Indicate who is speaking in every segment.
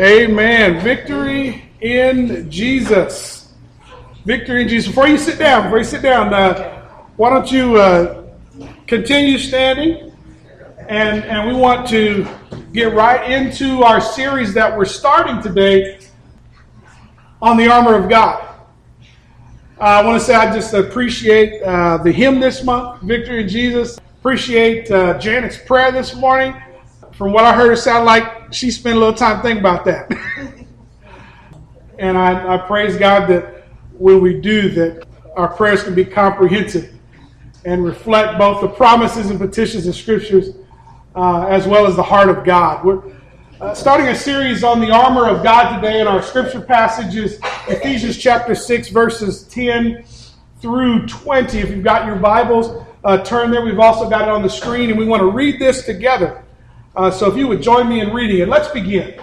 Speaker 1: Amen. Victory in Jesus. Victory in Jesus. Before you sit down, before you sit down, uh, why don't you uh, continue standing? And, and we want to get right into our series that we're starting today on the armor of God. Uh, I want to say I just appreciate uh, the hymn this month, Victory in Jesus. Appreciate uh, Janet's prayer this morning. From what I heard, it sounded like she spent a little time thinking about that. and I, I praise God that when we do that, our prayers can be comprehensive and reflect both the promises and petitions of scriptures uh, as well as the heart of God. We're uh, starting a series on the armor of God today, and our scripture passages Ephesians chapter 6, verses 10 through 20. If you've got your Bibles, uh, turn there. We've also got it on the screen, and we want to read this together. Uh, so if you would join me in reading it, let's begin.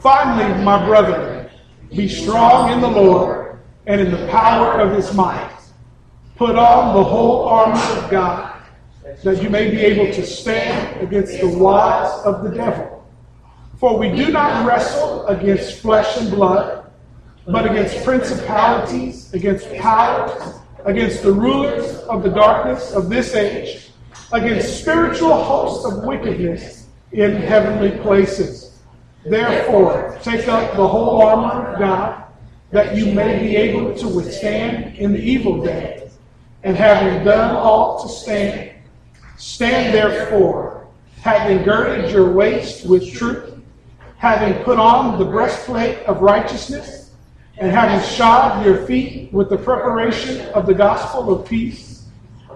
Speaker 1: Finally, my brethren, be strong in the Lord and in the power of his might. Put on the whole armor of God that you may be able to stand against the wiles of the devil. For we do not wrestle against flesh and blood, but against principalities, against powers, against the rulers of the darkness of this age, against spiritual hosts of wickedness in heavenly places. Therefore, take up the whole armor of God, that you may be able to withstand in the evil day, and having done all to stand, Stand therefore, having girded your waist with truth, having put on the breastplate of righteousness, and having shod your feet with the preparation of the gospel of peace.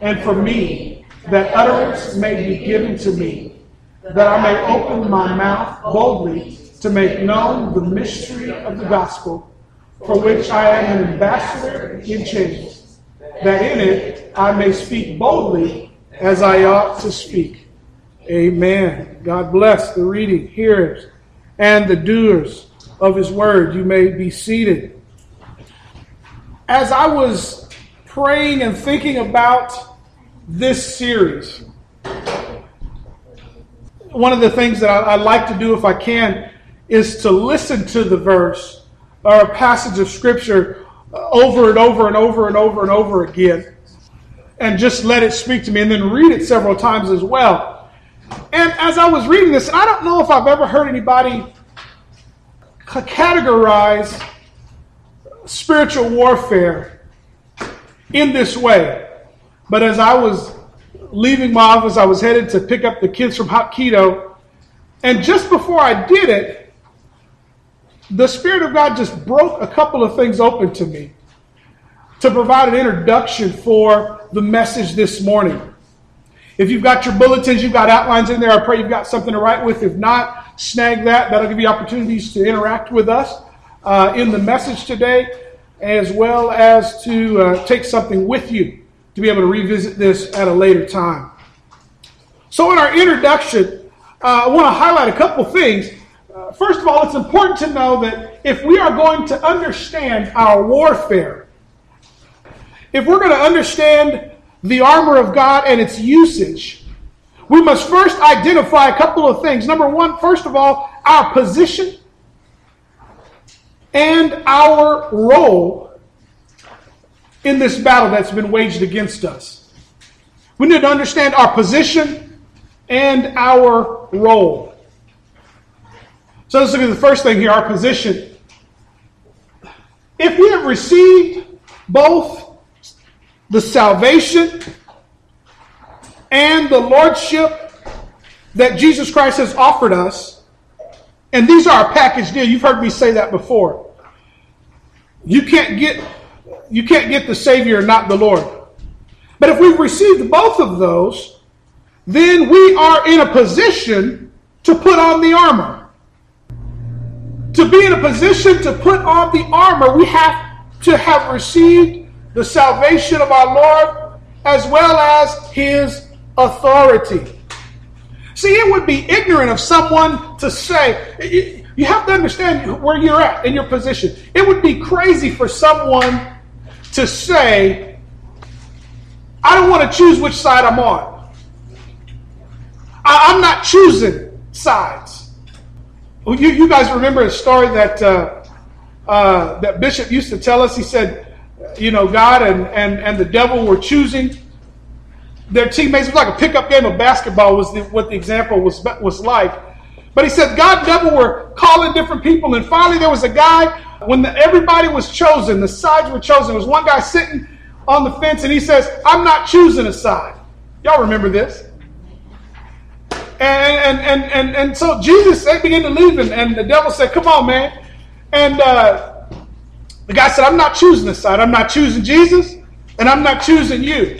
Speaker 1: and for me, that utterance may be given to me, that I may open my mouth boldly to make known the mystery of the gospel, for which I am an ambassador in chains, that in it I may speak boldly as I ought to speak. Amen. God bless the reading, hearers, and the doers of his word. You may be seated. As I was praying and thinking about this series, one of the things that I, I like to do if I can is to listen to the verse or a passage of scripture over and over and over and over and over again and just let it speak to me and then read it several times as well. And as I was reading this, and I don't know if I've ever heard anybody categorize spiritual warfare in this way. But as I was leaving my office, I was headed to pick up the kids from Hapkido. And just before I did it, the Spirit of God just broke a couple of things open to me to provide an introduction for the message this morning. If you've got your bulletins, you've got outlines in there, I pray you've got something to write with. If not, snag that. That'll give you opportunities to interact with us uh, in the message today, as well as to uh, take something with you to be able to revisit this at a later time. So, in our introduction, uh, I want to highlight a couple things. Uh, first of all, it's important to know that if we are going to understand our warfare, if we're going to understand the armor of God and its usage, we must first identify a couple of things. Number one, first of all, our position and our role in this battle that's been waged against us. We need to understand our position and our role. So let's look at the first thing here our position. If we have received both the salvation and the lordship that Jesus Christ has offered us. And these are a package deal. You've heard me say that before. You can't get you can't get the Savior and not the Lord. But if we've received both of those, then we are in a position to put on the armor. To be in a position to put on the armor, we have to have received the salvation of our Lord as well as his authority. See, it would be ignorant of someone to say, you have to understand where you're at in your position. It would be crazy for someone to say, I don't want to choose which side I'm on. I, am not choosing sides. You, you guys remember a story that uh, uh, that Bishop used to tell us? He said, you know, God and, and, and the devil were choosing their teammates. It was like a pickup game of basketball was the, what the example was, was like. But he said God and devil were calling different people. And finally there was a guy, when the, everybody was chosen, the sides were chosen. There was one guy sitting on the fence and he says, I'm not choosing a side. Y'all remember this? And, and, and, and, and so Jesus, they began to leave and, and the devil said, come on, man. And uh, the guy said, I'm not choosing a side. I'm not choosing Jesus and I'm not choosing you.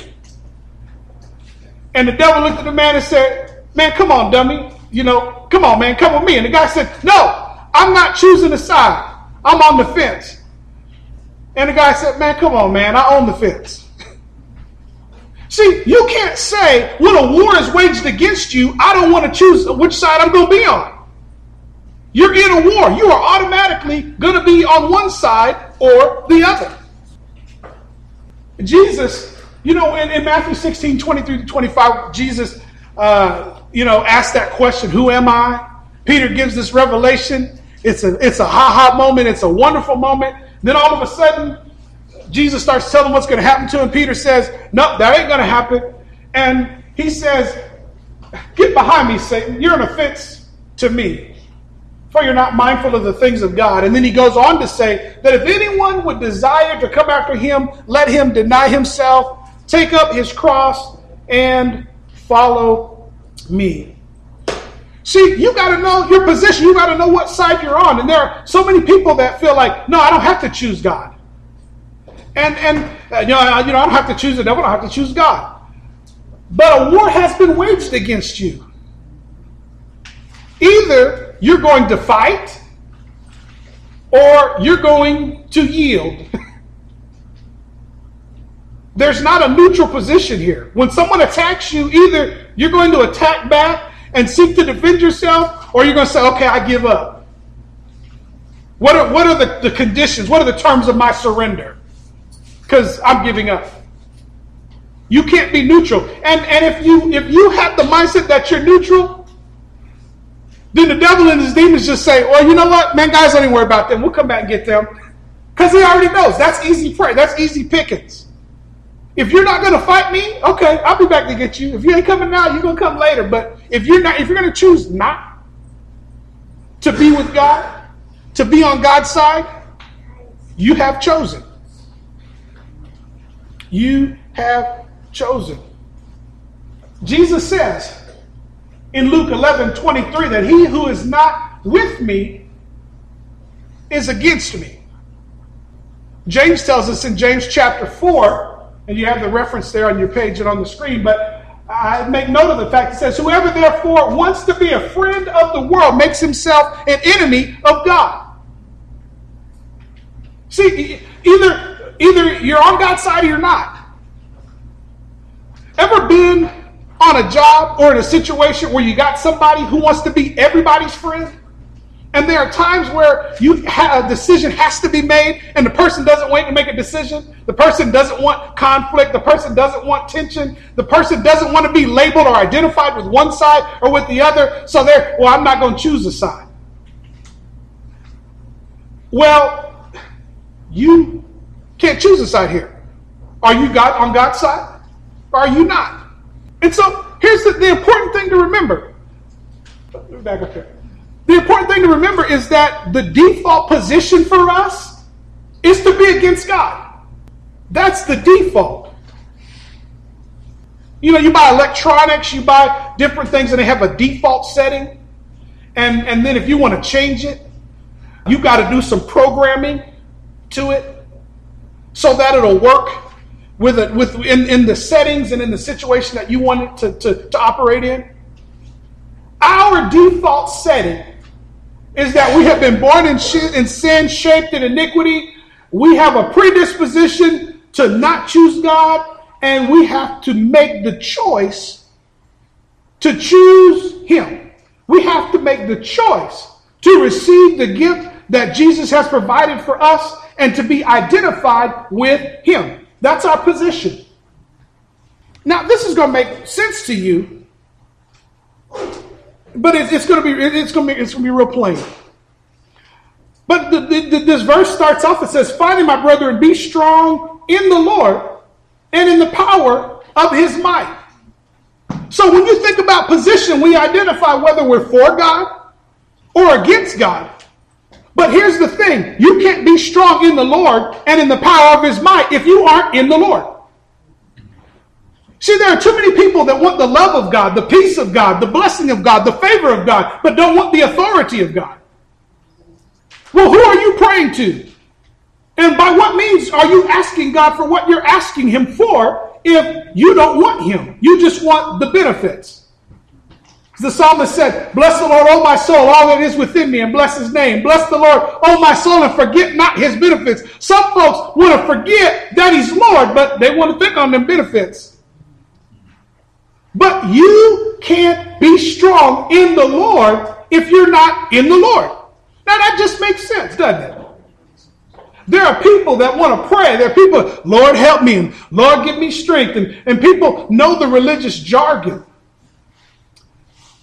Speaker 1: And the devil looked at the man and said, man, come on, dummy. You know, come on, man, come with me. And the guy said, no, I'm not choosing a side. I'm on the fence. And the guy said, man, come on, man, I own the fence. See, you can't say when a war is waged against you, I don't want to choose which side I'm going to be on. You're in a war. You are automatically going to be on one side or the other. Jesus, you know, in, in Matthew 16, 23 to 25, Jesus, uh, you know, asked that question, Who am I? Peter gives this revelation. It's a, it's a ha ha moment. It's a wonderful moment. Then all of a sudden, Jesus starts telling what's going to happen to him. Peter says, No, that ain't going to happen. And he says, Get behind me, Satan. You're an offense to me, for you're not mindful of the things of God. And then he goes on to say that if anyone would desire to come after him, let him deny himself, take up his cross, and follow me. See, you got to know your position. You got to know what side you're on. And there are so many people that feel like, no, I don't have to choose God. And and uh, you know, I, you know, I don't have to choose the devil. I don't have to choose God. But a war has been waged against you. Either you're going to fight, or you're going to yield. There's not a neutral position here. When someone attacks you, either you're going to attack back and seek to defend yourself, or you're going to say, okay, I give up. What are, what are the, the conditions? What are the terms of my surrender? because I'm giving up. You can't be neutral. And and if you if you have the mindset that you're neutral, then the devil and his demons just say, well, you know what, man, guys, don't even worry about them. We'll come back and get them. Because he already knows. That's easy prey. That's easy pickings. If you're not gonna fight me, okay, I'll be back to get you. If you ain't coming now, you're gonna come later. But if you're not, if you're gonna choose not to be with God, to be on God's side, you have chosen you have chosen. Jesus says in Luke 11 23 that he who is not with me is against me. James tells us in James chapter 4, and you have the reference there on your page and on the screen, but I make note of the fact it says, Whoever therefore wants to be a friend of the world makes himself an enemy of God. See, either Either you're on God's side or you're not. Ever been on a job or in a situation where you got somebody who wants to be everybody's friend? And there are times where you ha- a decision has to be made, and the person doesn't wait to make a decision. The person doesn't want conflict. The person doesn't want tension. The person doesn't want to be labeled or identified with one side or with the other. So they're, well, I'm not going to choose a side. Well, you can't choose a side here. Are you God on God's side? Or are you not? And so here's the, the important thing to remember. Back up here. The important thing to remember is that the default position for us is to be against God. That's the default. You know, you buy electronics, you buy different things, and they have a default setting. And, and then if you want to change it, you got to do some programming to it so that it'll work with it with in, in the settings and in the situation that you want it to, to, to operate in. Our default setting is that we have been born in, in sin, shaped in iniquity. We have a predisposition to not choose God, and we have to make the choice to choose Him. We have to make the choice to receive the gift that Jesus has provided for us and to be identified with Him. That's our position. Now, this is going to make sense to you, but it's, it's going to be it's going to be it's going to be real plain. But the, the, this verse starts off. It says, "Finally, my brethren, be strong in the Lord and in the power of His might." So, when you think about position, we identify whether we're for God or against God. But here's the thing you can't be strong in the Lord and in the power of his might if you aren't in the Lord. See, there are too many people that want the love of God, the peace of God, the blessing of God, the favor of God, but don't want the authority of God. Well, who are you praying to? And by what means are you asking God for what you're asking Him for if you don't want Him? You just want the benefits. The psalmist said, Bless the Lord, O my soul, all that is within me, and bless his name. Bless the Lord, O my soul, and forget not his benefits. Some folks want to forget that he's Lord, but they want to think on them benefits. But you can't be strong in the Lord if you're not in the Lord. Now that just makes sense, doesn't it? There are people that want to pray. There are people, Lord help me, and Lord give me strength. And, and people know the religious jargon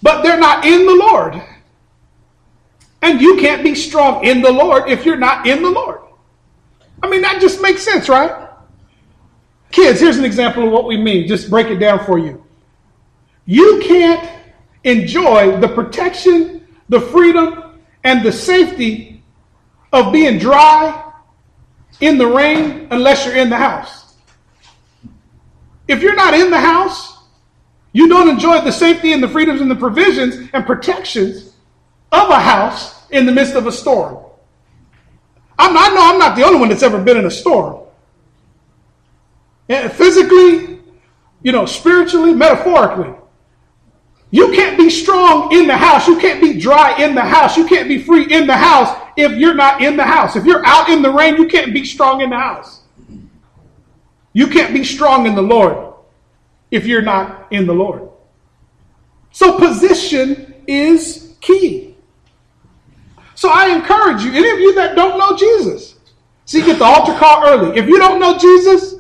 Speaker 1: but they're not in the Lord. And you can't be strong in the Lord if you're not in the Lord. I mean, that just makes sense, right? Kids, here's an example of what we mean. Just break it down for you. You can't enjoy the protection, the freedom, and the safety of being dry in the rain unless you're in the house. If you're not in the house, you don't enjoy the safety and the freedoms and the provisions and protections of a house in the midst of a storm. I'm not, I know I'm not the only one that's ever been in a storm. And physically, you know, spiritually, metaphorically. You can't be strong in the house. You can't be dry in the house. You can't be free in the house if you're not in the house. If you're out in the rain, you can't be strong in the house. You can't be strong in the Lord if you're not in the Lord. So position is key. So I encourage you, any of you that don't know Jesus, see, get the altar call early. If you don't know Jesus,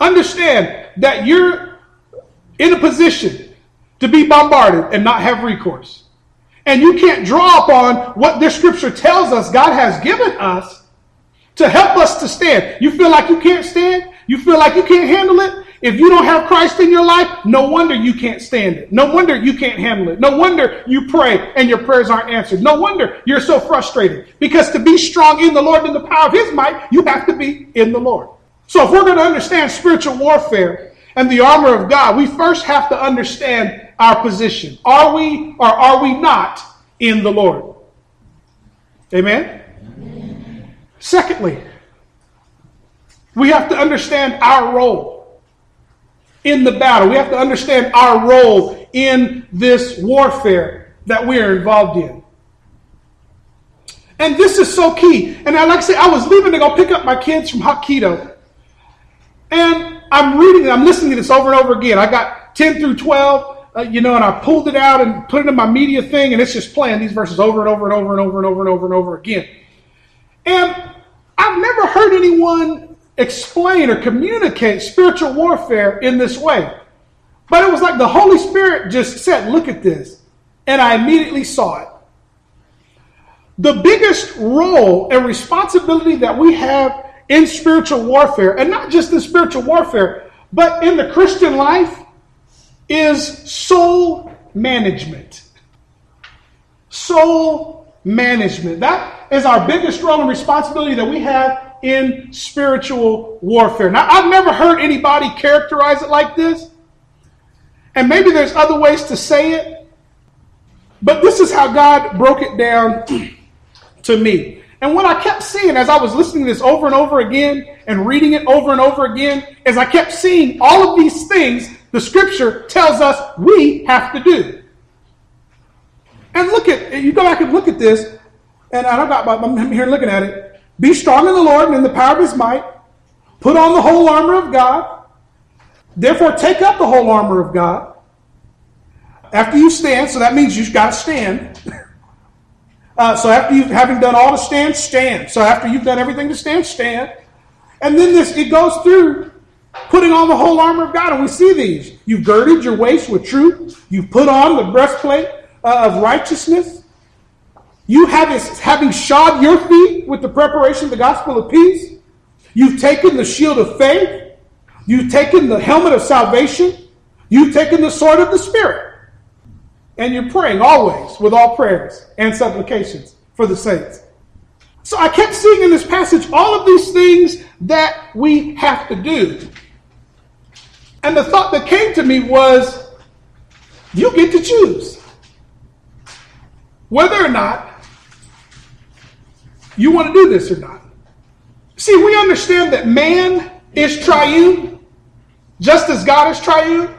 Speaker 1: understand that you're in a position to be bombarded and not have recourse. And you can't draw upon what this scripture tells us God has given us to help us to stand. You feel like you can't stand? You feel like you can't handle it? If you don't have Christ in your life, no wonder you can't stand it. No wonder you can't handle it. No wonder you pray and your prayers aren't answered. No wonder you're so frustrated. Because to be strong in the Lord and the power of His might, you have to be in the Lord. So if we're going to understand spiritual warfare and the armor of God, we first have to understand our position. Are we or are we not in the Lord? Amen? Amen. Secondly, we have to understand our role in the battle. We have to understand our role in this warfare that we are involved in. And this is so key. And I like I say, I was leaving to go pick up my kids from Hapkido. And I'm reading it, I'm listening to this over and over again. I got 10 through 12, uh, you know, and I pulled it out and put it in my media thing, and it's just playing these verses over and over and over and over and over and over and over again. And I've never heard anyone explain or communicate spiritual warfare in this way. But it was like the Holy Spirit just said, Look at this. And I immediately saw it. The biggest role and responsibility that we have in spiritual warfare, and not just in spiritual warfare, but in the Christian life, is soul management. Soul management. That is our biggest role and responsibility that we have in spiritual warfare. Now, I've never heard anybody characterize it like this, and maybe there's other ways to say it, but this is how God broke it down to me. And what I kept seeing as I was listening to this over and over again and reading it over and over again, is I kept seeing all of these things the scripture tells us we have to do. And look at, you go back and look at this, and I don't got, I'm here looking at it. Be strong in the Lord and in the power of his might. Put on the whole armor of God. Therefore, take up the whole armor of God. After you stand, so that means you've got to stand. Uh, so after you having done all to stand, stand. So after you've done everything to stand, stand. And then this it goes through putting on the whole armor of God, and we see these. You've girded your waist with truth. You've put on the breastplate uh, of righteousness. You have having shod your feet with the preparation of the gospel of peace. You've taken the shield of faith. You've taken the helmet of salvation. You've taken the sword of the Spirit. And you're praying always with all prayers and supplications for the saints. So I kept seeing in this passage all of these things that we have to do. And the thought that came to me was you get to choose whether or not you want to do this or not. See, we understand that man is triune, just as God is triune.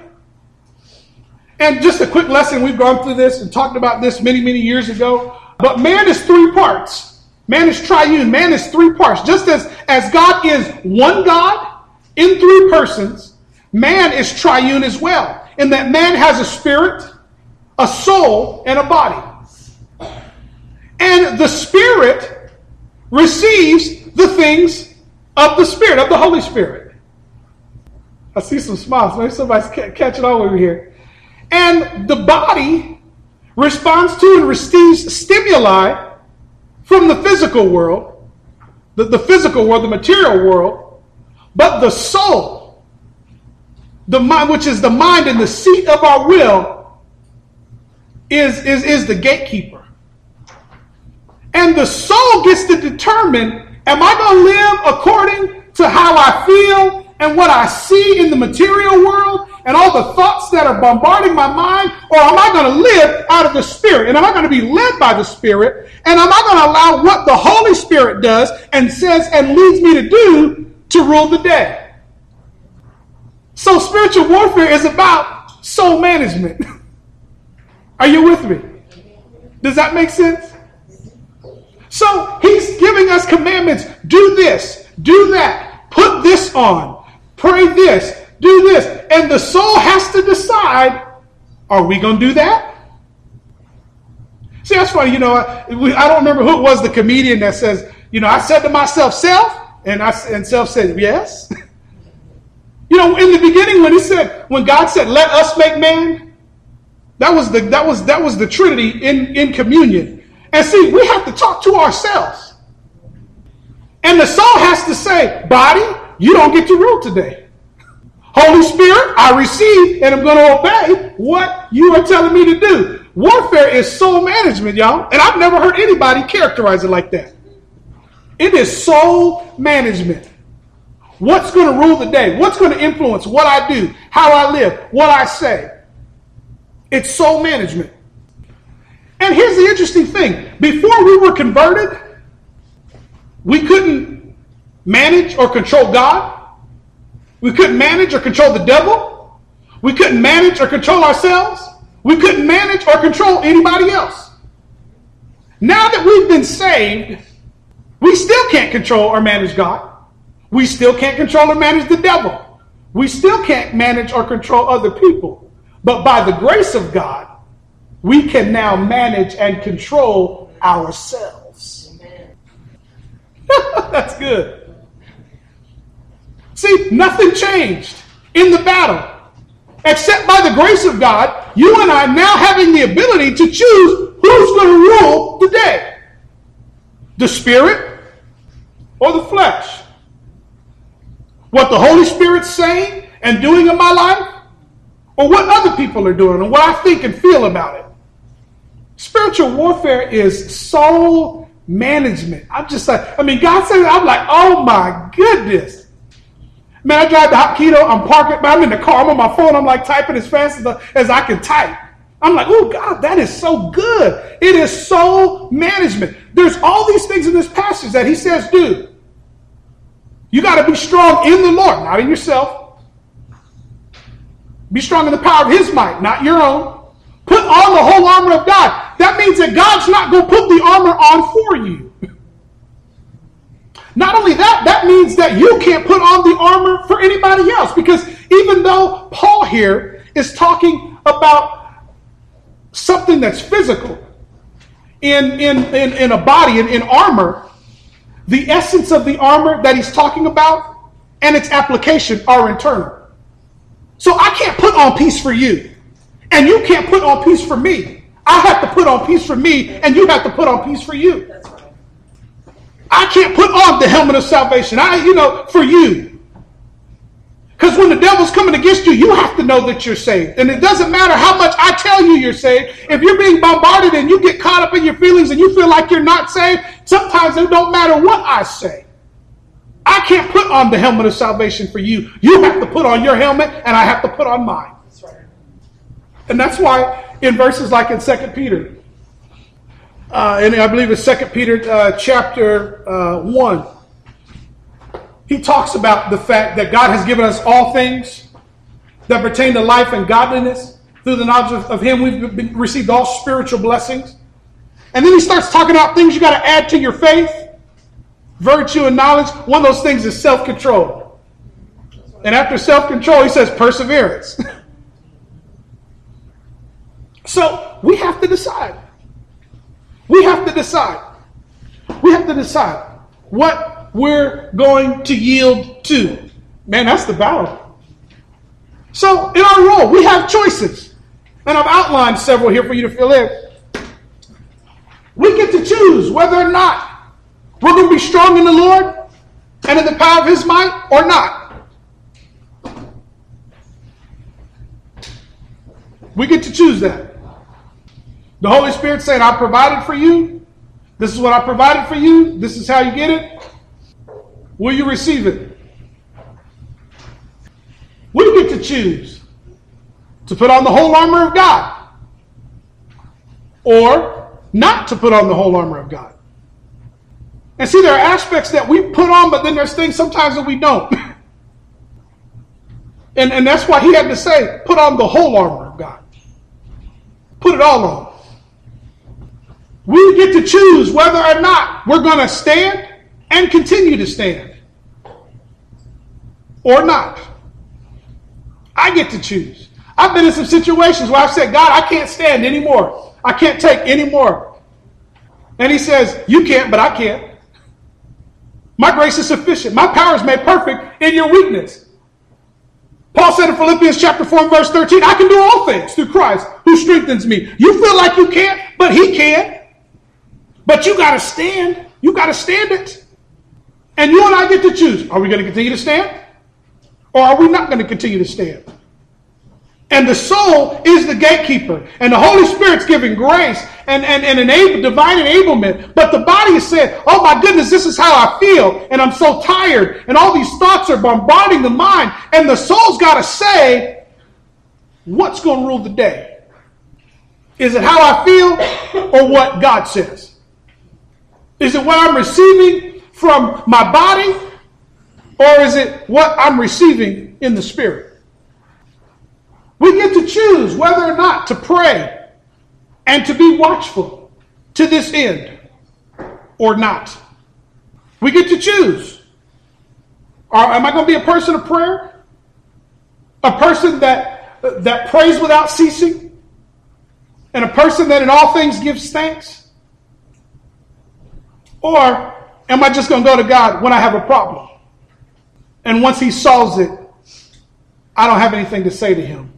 Speaker 1: And just a quick lesson, we've gone through this and talked about this many, many years ago. But man is three parts. Man is triune. Man is three parts. Just as, as God is one God in three persons, man is triune as well. In that man has a spirit, a soul, and a body. And the spirit receives the things of the spirit, of the Holy Spirit. I see some smiles. Maybe somebody's catching on over here. And the body responds to and receives stimuli from the physical world, the, the physical world, the material world, but the soul, the mind, which is the mind and the seat of our will, is, is, is the gatekeeper. And the soul gets to determine am I going to live according to how I feel and what I see in the material world? and all the thoughts that are bombarding my mind? Or am I going to live out of the Spirit? And am I going to be led by the Spirit? And am I going to allow what the Holy Spirit does and says and leads me to do to rule the day? So spiritual warfare is about soul management. Are you with me? Does that make sense? So he's giving us commandments. Do this, do that, put this on, pray this, do this. And the soul has to decide are we going to do that? See, that's funny. You know, I, I don't remember who it was, the comedian that says, you know, I said to myself, self, and I and self said, yes. you know, in the beginning when he said, when God said, let us make man, that was the that was that was the Trinity in, in communion. And see, we have to talk to ourselves. And the soul has to say, body, you don't get to rule today. Holy Spirit, I receive and I'm going to obey what you are telling me to do. Warfare is soul management, y'all. And I've never heard anybody characterize it like that. It is soul management. What's going to rule the day? What's going to influence what I do, how I live, what I say? It's soul management. And here's the interesting thing before we were converted, we couldn't manage or control God. We couldn't manage or control the devil. We couldn't manage or control ourselves. We couldn't manage or control anybody else. Now that we've been saved, we still can't control or manage God. We still can't control or manage the devil. We still can't manage or control other people. But by the grace of God, we can now manage and control ourselves. That's good. See, nothing changed in the battle. Except by the grace of God, you and I now having the ability to choose who's going to rule the day the Spirit or the flesh. What the Holy Spirit's saying and doing in my life, or what other people are doing, and what I think and feel about it. Spiritual warfare is soul management. I'm just like, I mean, God said, I'm like, oh my goodness. Man, I drive to Hapkido, I'm parking, I'm in the car, I'm on my phone, I'm like typing as fast as, as I can type. I'm like, oh God, that is so good. It is soul management. There's all these things in this passage that he says, do. You got to be strong in the Lord, not in yourself. Be strong in the power of his might, not your own. Put on the whole armor of God. that means that God's not going to put the armor on for you. Not only that, that means that you can't put on the armor for anybody else. Because even though Paul here is talking about something that's physical in, in, in, in a body, in, in armor, the essence of the armor that he's talking about and its application are internal. So I can't put on peace for you, and you can't put on peace for me. I have to put on peace for me, and you have to put on peace for you. I can't put on the helmet of salvation. I, you know, for you. Because when the devil's coming against you, you have to know that you're saved. And it doesn't matter how much I tell you you're saved. If you're being bombarded and you get caught up in your feelings and you feel like you're not saved, sometimes it don't matter what I say. I can't put on the helmet of salvation for you. You have to put on your helmet, and I have to put on mine. That's right. And that's why in verses like in Second Peter, uh, and I believe it's Second Peter uh, chapter uh, one, he talks about the fact that God has given us all things that pertain to life and godliness. Through the knowledge of, Him, we've been, received all spiritual blessings. And then he starts talking about things you got to add to your faith virtue and knowledge. One of those things is self control. And after self control, he says perseverance. so we have to decide. We have to decide. We have to decide what we're going to yield to. Man, that's the battle. So, in our role, we have choices. And I've outlined several here for you to fill in. We get to choose whether or not we're going to be strong in the Lord and in the power of his might or not. We get to choose that. The Holy Spirit saying, I provided for you. This is what I provided for you. This is how you get it. Will you receive it? We get to choose to put on the whole armor of God or not to put on the whole armor of God. And see, there are aspects that we put on, but then there's things sometimes that we don't. and, and that's why he had to say, put on the whole armor of God. Put it all on. We get to choose whether or not we're going to stand and continue to stand or not. I get to choose. I've been in some situations where I've said, God, I can't stand anymore. I can't take anymore. And he says, You can't, but I can't. My grace is sufficient. My power is made perfect in your weakness. Paul said in Philippians chapter 4 verse 13, I can do all things through Christ who strengthens me. You feel like you can't, but he can. But you got to stand. You got to stand it. And you and I get to choose. Are we going to continue to stand? Or are we not going to continue to stand? And the soul is the gatekeeper. And the Holy Spirit's giving grace and, and, and enable, divine enablement. But the body is saying, oh my goodness, this is how I feel. And I'm so tired. And all these thoughts are bombarding the mind. And the soul's got to say, what's going to rule the day? Is it how I feel or what God says? Is it what I'm receiving from my body or is it what I'm receiving in the spirit? We get to choose whether or not to pray and to be watchful to this end or not. We get to choose. Or am I going to be a person of prayer? A person that, that prays without ceasing? And a person that in all things gives thanks? Or am I just going to go to God when I have a problem? And once He solves it, I don't have anything to say to Him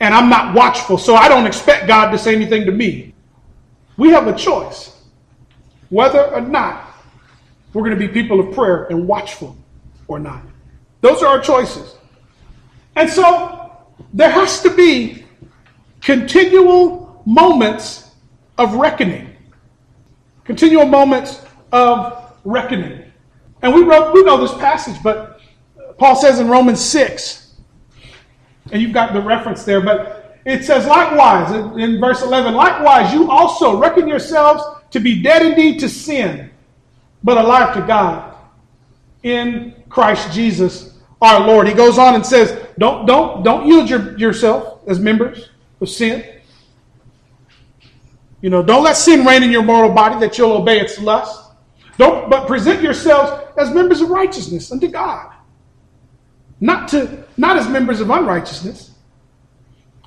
Speaker 1: and I'm not watchful, so I don't expect God to say anything to me. We have a choice whether or not we're going to be people of prayer and watchful or not. Those are our choices. And so there has to be continual moments of reckoning. Continual moments of reckoning. And we wrote, we know this passage, but Paul says in Romans 6, and you've got the reference there, but it says, likewise, in verse 11, likewise, you also reckon yourselves to be dead indeed to sin, but alive to God in Christ Jesus our Lord. He goes on and says, don't, don't, don't yield your, yourself as members of sin. You know, don't let sin reign in your mortal body that you'll obey its lust. Don't, but present yourselves as members of righteousness unto God, not to not as members of unrighteousness.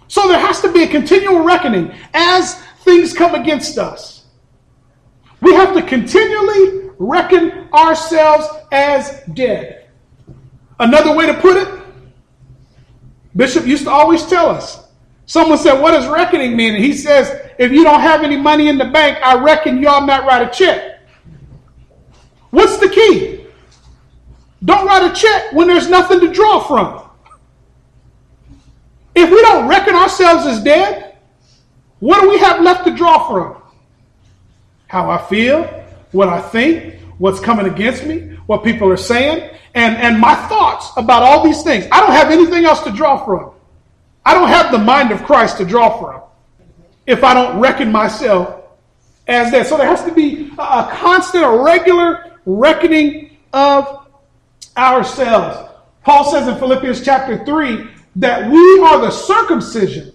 Speaker 1: So there has to be a continual reckoning as things come against us. We have to continually reckon ourselves as dead. Another way to put it, Bishop used to always tell us. Someone said, What does reckoning mean? And he says, If you don't have any money in the bank, I reckon you all might write a check. What's the key? Don't write a check when there's nothing to draw from. If we don't reckon ourselves as dead, what do we have left to draw from? How I feel, what I think, what's coming against me, what people are saying, and, and my thoughts about all these things. I don't have anything else to draw from. I don't have the mind of Christ to draw from if I don't reckon myself as that. So there has to be a constant, a regular reckoning of ourselves. Paul says in Philippians chapter 3 that we are the circumcision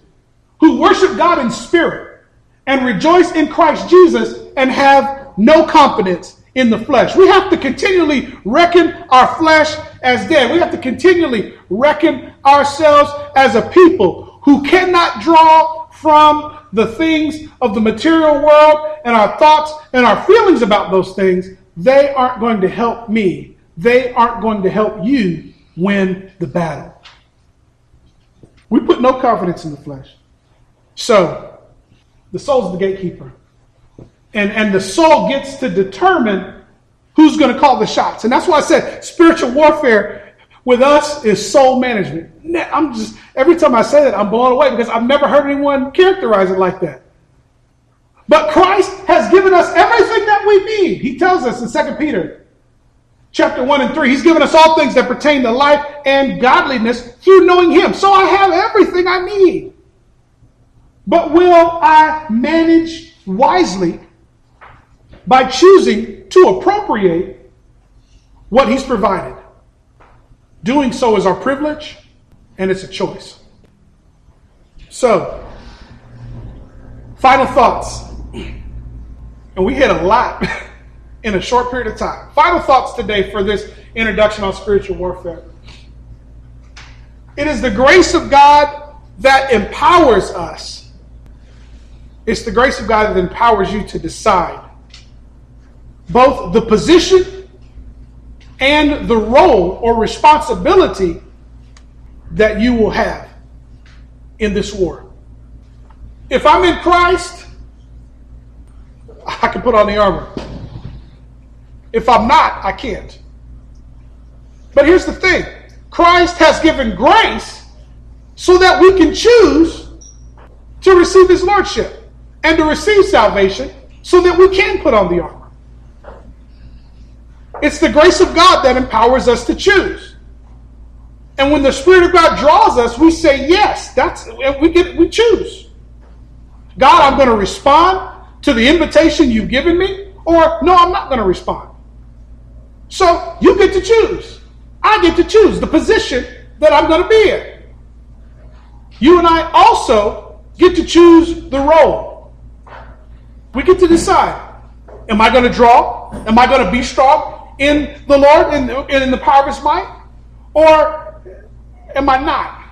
Speaker 1: who worship God in spirit and rejoice in Christ Jesus and have no confidence in the flesh. We have to continually reckon our flesh as dead. We have to continually reckon ourselves as a people who cannot draw from the things of the material world and our thoughts and our feelings about those things. They aren't going to help me. They aren't going to help you win the battle. We put no confidence in the flesh. So, the soul is the gatekeeper. And, and the soul gets to determine who's going to call the shots. And that's why I said spiritual warfare with us is soul management. I'm just, every time I say that, I'm blown away because I've never heard anyone characterize it like that. But Christ has given us everything that we need. He tells us in 2 Peter chapter 1 and 3, He's given us all things that pertain to life and godliness through knowing Him. So I have everything I need. But will I manage wisely by choosing to appropriate what He's provided. Doing so is our privilege and it's a choice. So, final thoughts. And we hit a lot in a short period of time. Final thoughts today for this introduction on spiritual warfare. It is the grace of God that empowers us. It's the grace of God that empowers you to decide both the position and the role or responsibility that you will have in this war. If I'm in Christ, I can put on the armor. If I'm not, I can't. But here's the thing Christ has given grace so that we can choose to receive his lordship and to receive salvation so that we can put on the armor. It's the grace of God that empowers us to choose. And when the Spirit of God draws us, we say yes. That's we get we choose. God, I'm going to respond to the invitation you've given me, or no, I'm not going to respond. So you get to choose. I get to choose the position that I'm going to be in. You and I also get to choose the role. We get to decide. Am I going to draw? Am I going to be strong? in the Lord and in, in the power of his might? Or am I not?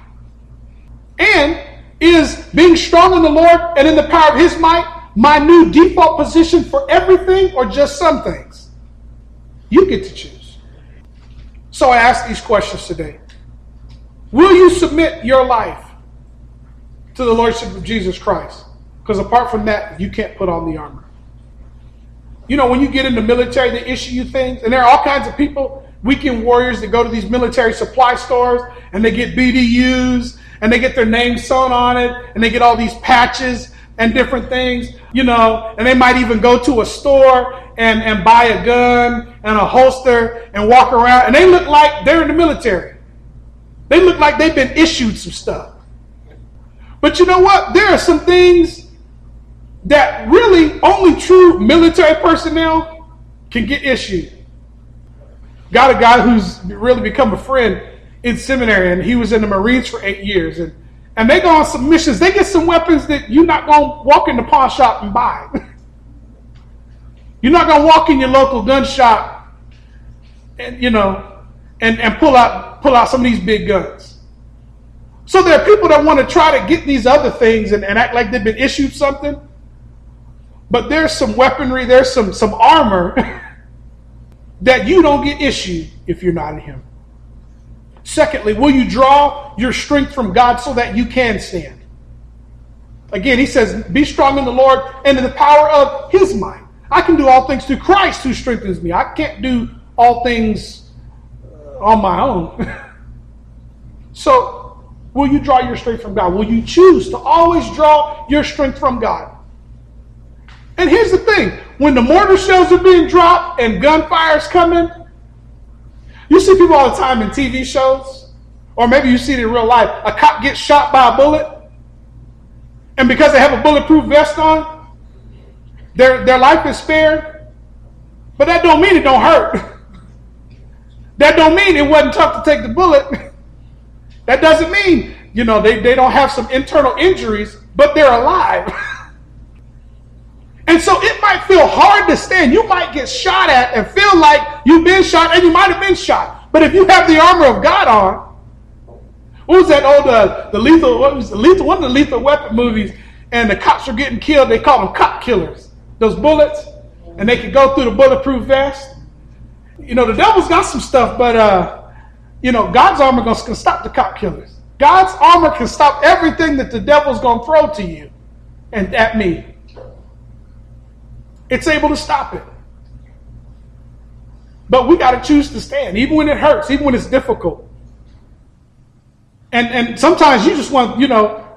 Speaker 1: And is being strong in the Lord and in the power of his might my new default position for everything or just some things? You get to choose. So I ask these questions today. Will you submit your life to the Lordship of Jesus Christ? Because apart from that, you can't put on the armor. You know, when you get in the military, they issue you things, and there are all kinds of people, weekend warriors that go to these military supply stores and they get BDUs and they get their name sewn on it and they get all these patches and different things, you know, and they might even go to a store and, and buy a gun and a holster and walk around and they look like they're in the military. They look like they've been issued some stuff. But you know what? There are some things that really only true military personnel can get issued. Got a guy who's really become a friend in seminary, and he was in the Marines for eight years. And, and they go on some missions, they get some weapons that you're not going to walk in the pawn shop and buy. you're not going to walk in your local gun shop and, you know, and, and pull out pull out some of these big guns. So there are people that want to try to get these other things and, and act like they've been issued something. But there's some weaponry, there's some, some armor that you don't get issued if you're not in Him. Secondly, will you draw your strength from God so that you can stand? Again, he says, Be strong in the Lord and in the power of His might. I can do all things through Christ who strengthens me. I can't do all things uh, on my own. so, will you draw your strength from God? Will you choose to always draw your strength from God? And here's the thing when the mortar shells are being dropped and gunfire is coming, you see people all the time in TV shows, or maybe you see it in real life. A cop gets shot by a bullet, and because they have a bulletproof vest on, their, their life is spared. But that don't mean it don't hurt. that don't mean it wasn't tough to take the bullet. that doesn't mean, you know, they, they don't have some internal injuries, but they're alive. And so it might feel hard to stand. You might get shot at and feel like you've been shot and you might have been shot. But if you have the armor of God on, what was that old uh, the lethal what was the lethal one of the lethal weapon movies and the cops were getting killed, they called them cop killers. Those bullets, and they could go through the bulletproof vest. You know, the devil's got some stuff, but uh, you know, God's armor gonna, gonna stop the cop killers. God's armor can stop everything that the devil's gonna throw to you and at me. It's able to stop it. But we got to choose to stand, even when it hurts, even when it's difficult. And, and sometimes you just want, you know,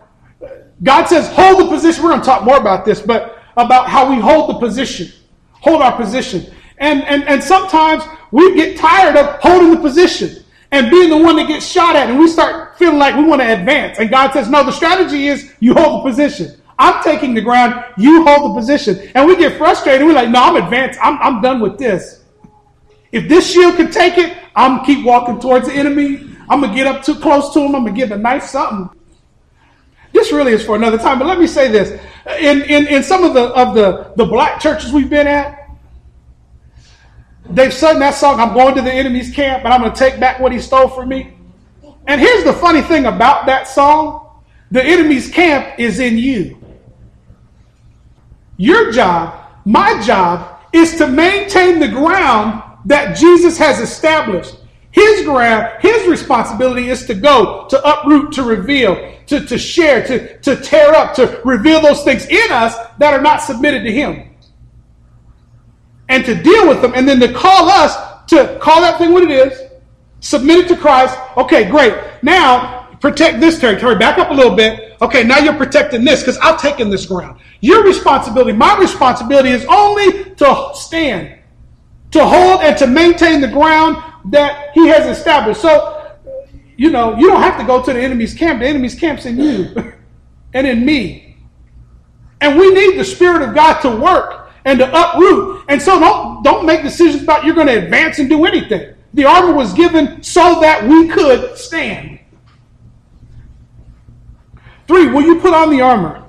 Speaker 1: God says, hold the position. We're going to talk more about this, but about how we hold the position, hold our position. And, and, and sometimes we get tired of holding the position and being the one that gets shot at, and we start feeling like we want to advance. And God says, no, the strategy is you hold the position. I'm taking the ground, you hold the position. And we get frustrated. We're like, no, I'm advanced. I'm, I'm done with this. If this shield can take it, I'm keep walking towards the enemy. I'm gonna get up too close to him. I'm gonna give a nice something. This really is for another time, but let me say this. In, in, in some of the of the, the black churches we've been at, they've sung that song, I'm going to the enemy's camp and I'm gonna take back what he stole from me. And here's the funny thing about that song. The enemy's camp is in you. Your job, my job, is to maintain the ground that Jesus has established. His ground, his responsibility is to go, to uproot, to reveal, to, to share, to, to tear up, to reveal those things in us that are not submitted to him. And to deal with them, and then to call us to call that thing what it is, submit it to Christ. Okay, great. Now, protect this territory. Back up a little bit. Okay, now you're protecting this because I've taken this ground. Your responsibility, my responsibility is only to stand, to hold and to maintain the ground that he has established. So, you know, you don't have to go to the enemy's camp. The enemy's camp's in you and in me. And we need the Spirit of God to work and to uproot. And so don't, don't make decisions about you're going to advance and do anything. The armor was given so that we could stand. Three, will you put on the armor?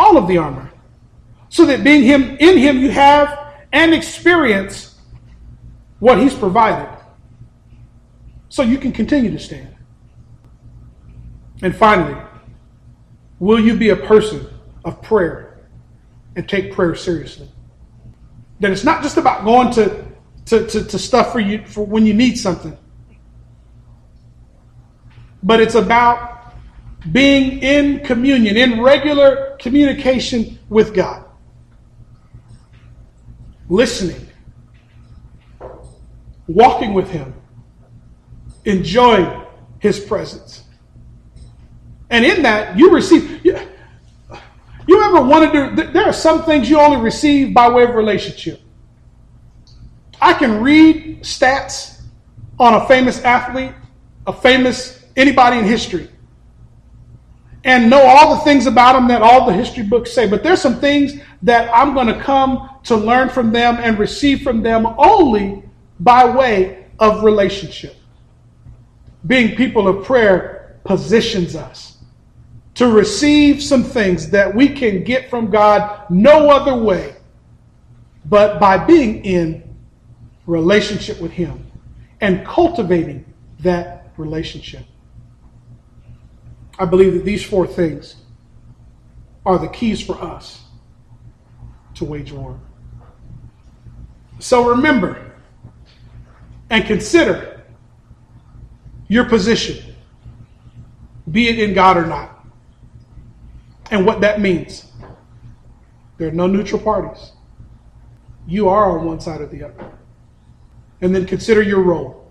Speaker 1: All of the armor. So that being him in him you have and experience what he's provided. So you can continue to stand. And finally, will you be a person of prayer and take prayer seriously? That it's not just about going to, to, to, to stuff for you for when you need something. But it's about being in communion, in regular communication with God, listening, walking with Him, enjoying His presence. And in that, you receive. You, you ever wanted to? There are some things you only receive by way of relationship. I can read stats on a famous athlete, a famous anybody in history and know all the things about them that all the history books say. But there's some things that I'm going to come to learn from them and receive from them only by way of relationship. Being people of prayer positions us to receive some things that we can get from God no other way but by being in relationship with Him and cultivating that relationship. I believe that these four things are the keys for us to wage war. So remember and consider your position, be it in God or not, and what that means. There are no neutral parties. You are on one side or the other. And then consider your role.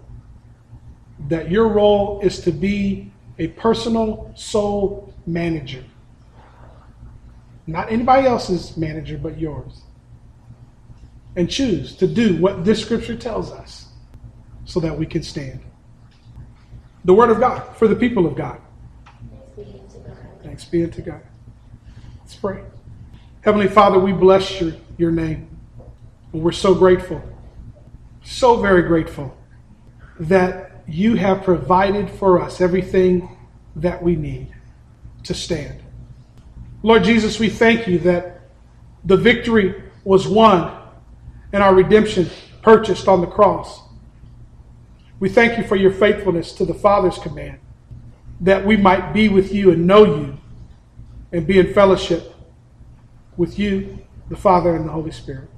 Speaker 1: That your role is to be a personal soul manager. Not anybody else's manager, but yours. And choose to do what this scripture tells us so that we can stand. The word of God for the people of God. Thanks be God. Thanks be to God. Let's pray. Heavenly Father, we bless your, your name. And we're so grateful, so very grateful that you have provided for us everything that we need to stand. Lord Jesus, we thank you that the victory was won and our redemption purchased on the cross. We thank you for your faithfulness to the Father's command that we might be with you and know you and be in fellowship with you, the Father, and the Holy Spirit.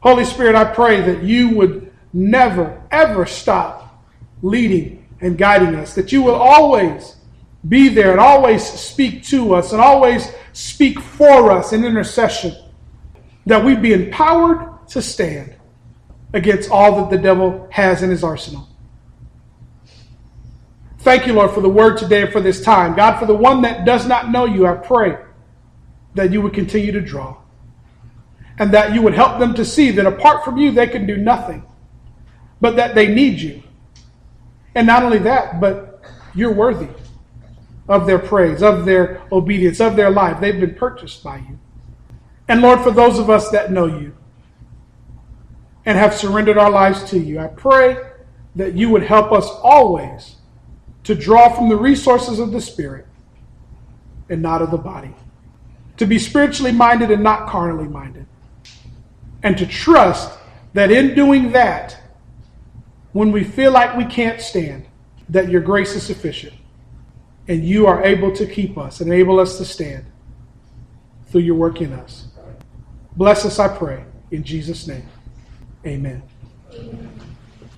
Speaker 1: Holy Spirit, I pray that you would never, ever stop leading and guiding us, that you will always be there and always speak to us and always speak for us in intercession, that we be empowered to stand against all that the devil has in his arsenal. Thank you, Lord, for the word today and for this time. God, for the one that does not know you, I pray that you would continue to draw and that you would help them to see that apart from you, they can do nothing, but that they need you. And not only that, but you're worthy of their praise, of their obedience, of their life. They've been purchased by you. And Lord, for those of us that know you and have surrendered our lives to you, I pray that you would help us always to draw from the resources of the Spirit and not of the body, to be spiritually minded and not carnally minded, and to trust that in doing that, when we feel like we can't stand, that your grace is sufficient and you are able to keep us, and enable us to stand through your work in us. Bless us, I pray, in Jesus' name. Amen. Amen.